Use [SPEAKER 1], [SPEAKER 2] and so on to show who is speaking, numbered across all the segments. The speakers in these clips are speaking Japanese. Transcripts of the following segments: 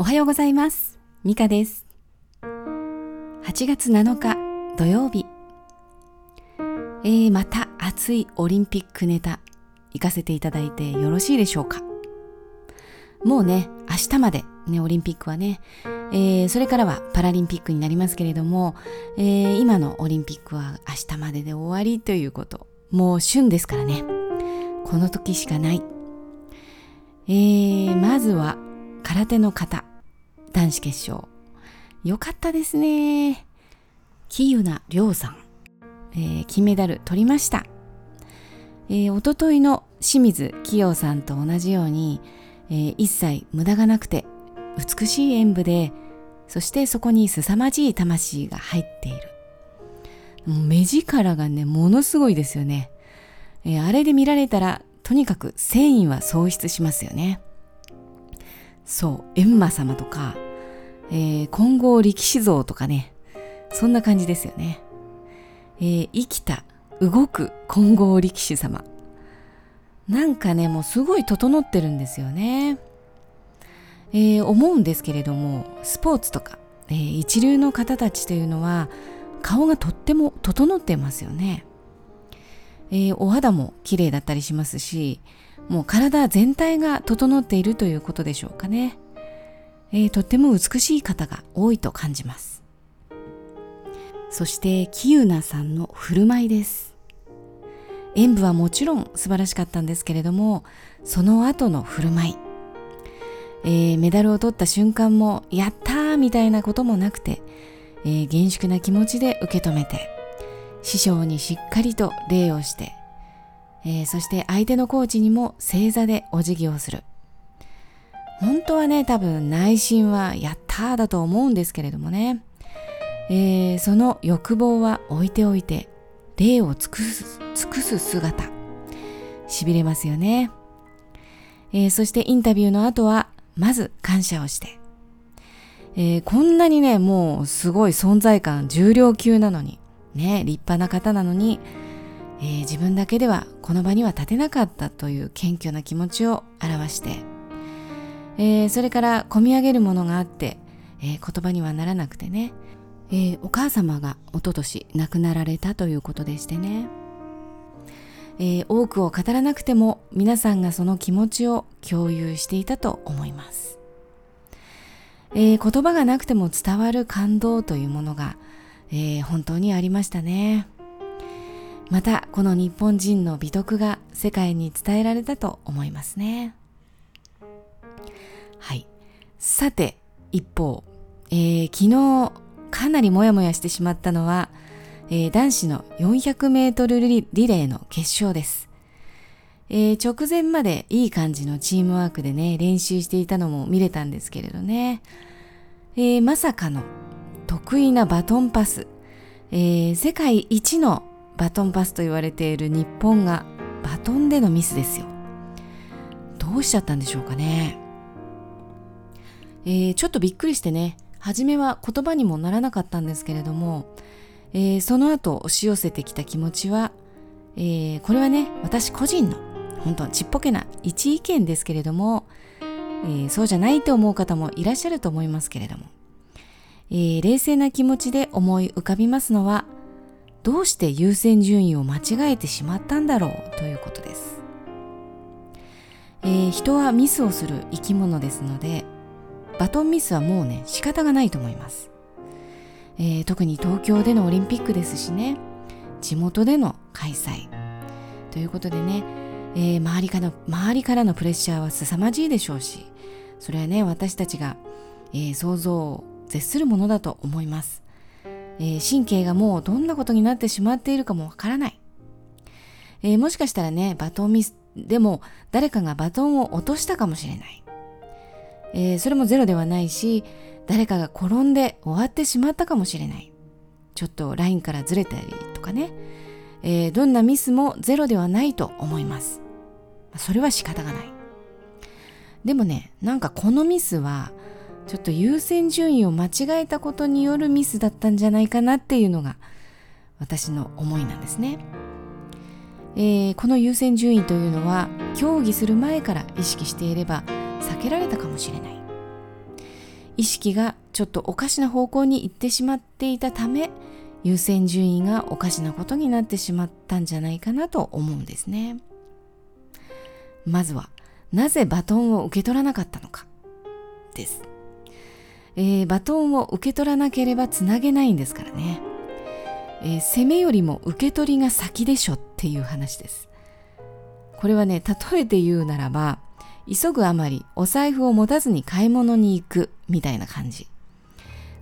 [SPEAKER 1] おはようございます。ミカです。8月7日土曜日。えー、また熱いオリンピックネタ行かせていただいてよろしいでしょうかもうね、明日までね、オリンピックはね、えー、それからはパラリンピックになりますけれども、えー、今のオリンピックは明日までで終わりということ。もう旬ですからね。この時しかない。えー、まずは空手の形男子決勝。よかったですね。喜友名亮さん、えー、金メダル取りました、えー、おとといの清水希陽さんと同じように、えー、一切無駄がなくて美しい演舞でそしてそこに凄まじい魂が入っている。目力がねものすごいですよね、えー、あれで見られたらとにかく繊維は喪失しますよね。そう閻魔様とか、えー、金剛力士像とかねそんな感じですよね、えー、生きた動く金剛力士様。なんかねもうすごい整ってるんですよね、えー、思うんですけれどもスポーツとか、えー、一流の方たちというのは顔がとっても整ってますよね。えー、お肌も綺麗だったりしますしもう体全体が整っているということでしょうかね、えー、とっても美しい方が多いと感じます。そしてキユナさんの振る舞いです。演舞はもちろん素晴らしかったんですけれどもその後の振る舞い、えー、メダルを取った瞬間もやったーみたいなこともなくて、えー、厳粛な気持ちで受け止めて師匠にしっかりと礼をして、えー、そして相手のコーチにも正座でお辞儀をする。本当はね、多分内心はやったーだと思うんですけれどもね、えー、その欲望は置いておいて、礼を尽くす、尽くす姿、痺れますよね。えー、そしてインタビューの後は、まず感謝をして、え、こんなにね、もうすごい存在感、重量級なのに、ね、立派な方なのに、えー、自分だけではこの場には立てなかったという謙虚な気持ちを表して、えー、それから込み上げるものがあって、えー、言葉にはならなくてね、えお母様が一昨年亡くなられたということでしてね、え多くを語らなくても皆さんがその気持ちを共有していたと思います、え言葉がなくても伝わる感動というものがえ、本当にありましたねまたこの日本人の美徳が世界に伝えられたと思いますね。はい。さて一方、えー、昨日かなりモヤモヤしてしまったのは、えー、男子の400メートルリレーの決勝です、えー、直前までいい感じのチームワークでね練習していたのも見れたんですけれどね、えー、まさかの得意なバトンパス、えー、世界一のバトンパスと言われている日本がバトンでのミスですよ。どうしちゃったんでしょうかね、えー、ちょっとびっくりしてね。初めは言葉にもならなかったんですけれども、えー、その後押し寄せてきた気持ちは、えー、これはね私個人の本当ちっぽけな一意見ですけれども、えー、そうじゃないと思う方もいらっしゃると思いますけれども。え、冷静な気持ちで思い浮かびますのはどうして優先順位を間違えてしまったんだろうということです、えー、人はミスをする生き物ですのでバトンミスはもうね仕方がないと思います、えー、特に東京でのオリンピックですしね地元での開催。ということでね、えー、周りからの周りからのプレッシャーは凄まじいでしょうしそれはね私たちが、え想像を絶するものだと思います、えー、神経がもうどんなことになってしまっているかもわからない、えー、もしかしたらねバトンミスでも誰かがバトンを落としたかもしれない、えー、それもゼロではないし誰かが転んで終わってしまったかもしれない。ちょっとラインからずれたりとかね、えどんなミスもゼロではないと思います。それは仕方がない。でもねなんかこのミスはちょっと優先順位を間違えたことによるミスだったんじゃないかなっていうのが私の思いなんですね。えー、この優先順位というのは競技する前から意識していれば避けられたかもしれない。意識がちょっとおかしな方向に行ってしまっていたため優先順位がおかしなことになってしまったんじゃないかなと思うんですねまずはなぜバトンを受け取らなかったのかです、えー、バトンを受け取らなければつなげないんですからね、えー、攻めよりも受け取りが先でしょっていう話ですこれはね例えて言うならば急ぐあまりお財布を持たずに買い物に行くみたいな感じ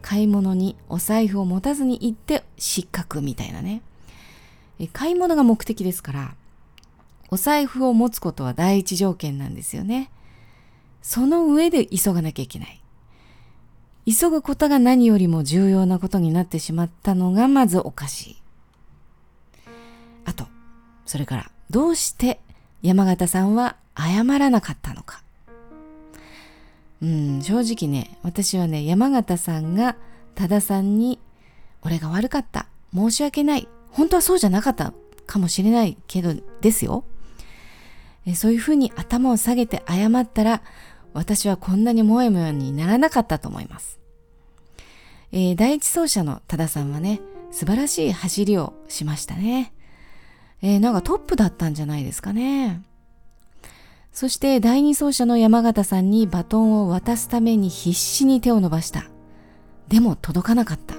[SPEAKER 1] 買い物にお財布を持たずに行って失格みたいなね買い物が目的ですからお財布を持つことは第一条件なんですよね。その上で急がなきゃいけない。急ぐことが何よりも重要なことになってしまったのがまずおかしい。あと、それからどうして山形さんは謝らなかったのか。うん、正直ね、私はね、山形さんが多田さんに、俺が悪かった。申し訳ない。本当はそうじゃなかったかもしれないけど、ですよ。そういうふうに頭を下げて謝ったら私はこんなにもやもやにならなかったと思います。えー、第一走者の多田さんはね、素晴らしい走りをしましたね。えー、なんかトップだったんじゃないですかね。そして第二走者の山形さんにバトンを渡すために必死に手を伸ばした。でも届かなかった。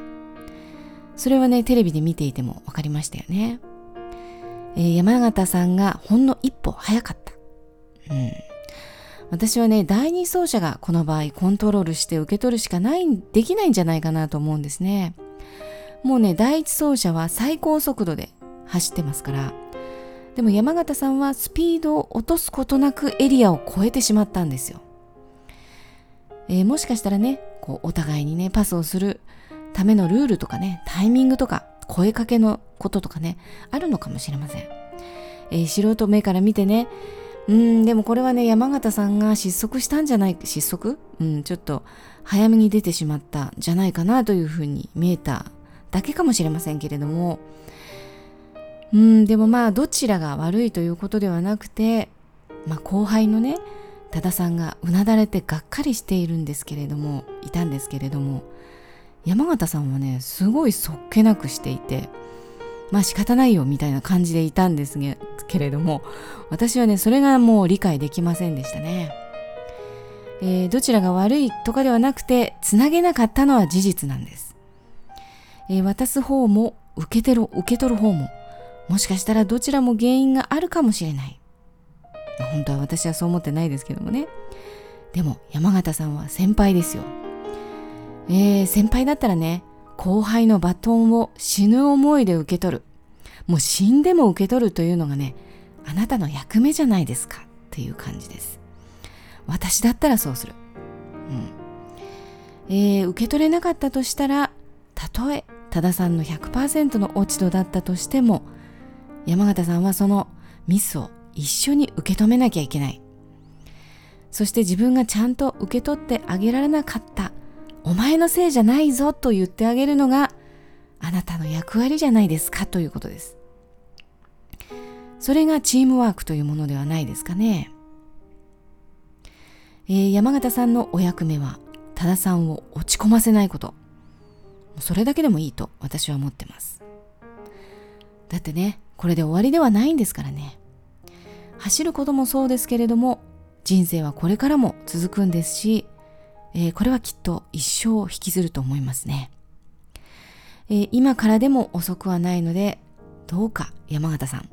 [SPEAKER 1] それはね、テレビで見ていても分かりましたよね。えー、山形さんがほんの一歩早かった。うん。私はね、第二走者がこの場合コントロールして受け取るしかない、できないんじゃないかなと思うんですね。もうね、第一走者は最高速度で走ってますから。でも山形さんはスピードを落とすことなくエリアを越えてしまったんですよ。えー、もしかしたらね、こうお互いにね、パスをするためのルールとかね、タイミングとか、声かけのこととかね、あるのかもしれません。えー、素人目から見てね、うん、でもこれはね、山形さんが失速したんじゃない、失速？うん、ちょっと早めに出てしまったんじゃないかなというふうに見えただけかもしれませんけれども、うん、でもまあ、どちらが悪いということではなくて、まあ、後輩のね、多田さんがうなだれてがっかりしているんですけれども、いたんですけれども、山形さんはねすごいそっけなくしていてまあ仕方ないよみたいな感じでいたんですけれども私はねそれがもう理解できませんでしたね、えー、どちらが悪いとかではなくてつなげなかったのは事実なんです、えー、渡す方も受けてる受け取る方ももしかしたらどちらも原因があるかもしれない。本当は私はそう思ってないですけどもね。でも山形さんは先輩ですよ。えー、先輩だったらね、後輩のバトンを死ぬ思いで受け取る。もう死んでも受け取るというのがね、あなたの役目じゃないですかっていう感じです。私だったらそうする。うん。えー、受け取れなかったとしたら、たとえ多田さんの100%の落ち度だったとしても、山形さんはそのミスを一緒に受け止めなきゃいけない。そして自分がちゃんと受け取ってあげられなかったお前のせいじゃないぞと言ってあげるのがあなたの役割じゃないですかということです。それがチームワークというものではないですかね。えー、山形さんのお役目は多田さんを落ち込ませないこと。それだけでもいいと私は思ってます。だってね、これで終わりではないんですからね。走ることもそうですけれども、人生はこれからも続くんですし、えー、これはきっと一生引きずると思いますね、えー、今からでも遅くはないのでどうか山形さん。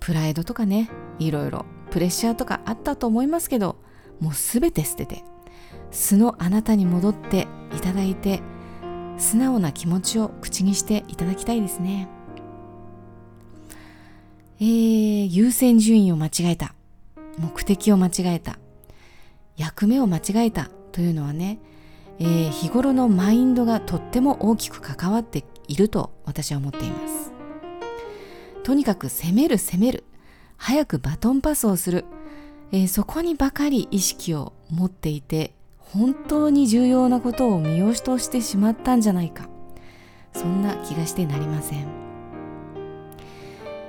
[SPEAKER 1] プライドとかねいろいろプレッシャーとかあったと思いますけどもうすべて捨てて素のあなたに戻っていただいて素直な気持ちを口にしていただきたいですね。えー、優先順位を間違えた。目的を間違えた。役目を間違えた。というのはね、えー、日頃のマインドがとっても大きく関わっていると私は思っています。とにかく攻める攻める。早くバトンパスをする、えー、そこにばかり意識を持っていて本当に重要なことを見落としてしまったんじゃないか。そんな気がしてなりません、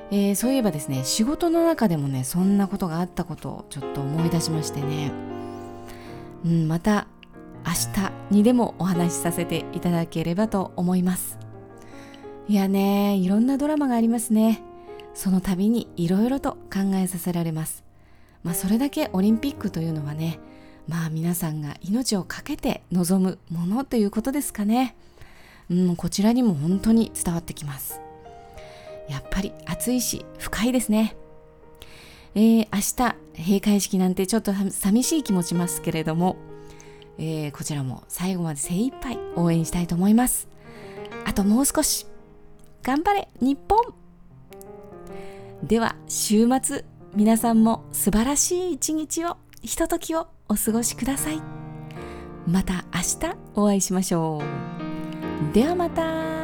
[SPEAKER 1] えー、そういえばですね仕事の中でもねそんなことがあったことをちょっと思い出しましてね。うん、また明日にでもお話しさせていただければと思います。いやねいろんなドラマがありますね。その度にいろいろと考えさせられます。まあそれだけオリンピックというのはねまあ皆さんが命を懸けて臨むものということですかね。うんこちらにも本当に伝わってきます。やっぱり暑いし深いですね。えー、明日閉会式なんてちょっと寂しい気もしますけれども、えー、こちらも最後まで精一杯応援したいと思います。あともう少し頑張れ日本。では週末皆さんも素晴らしい一日をひとときをお過ごしください。また明日お会いしましょう。ではまた。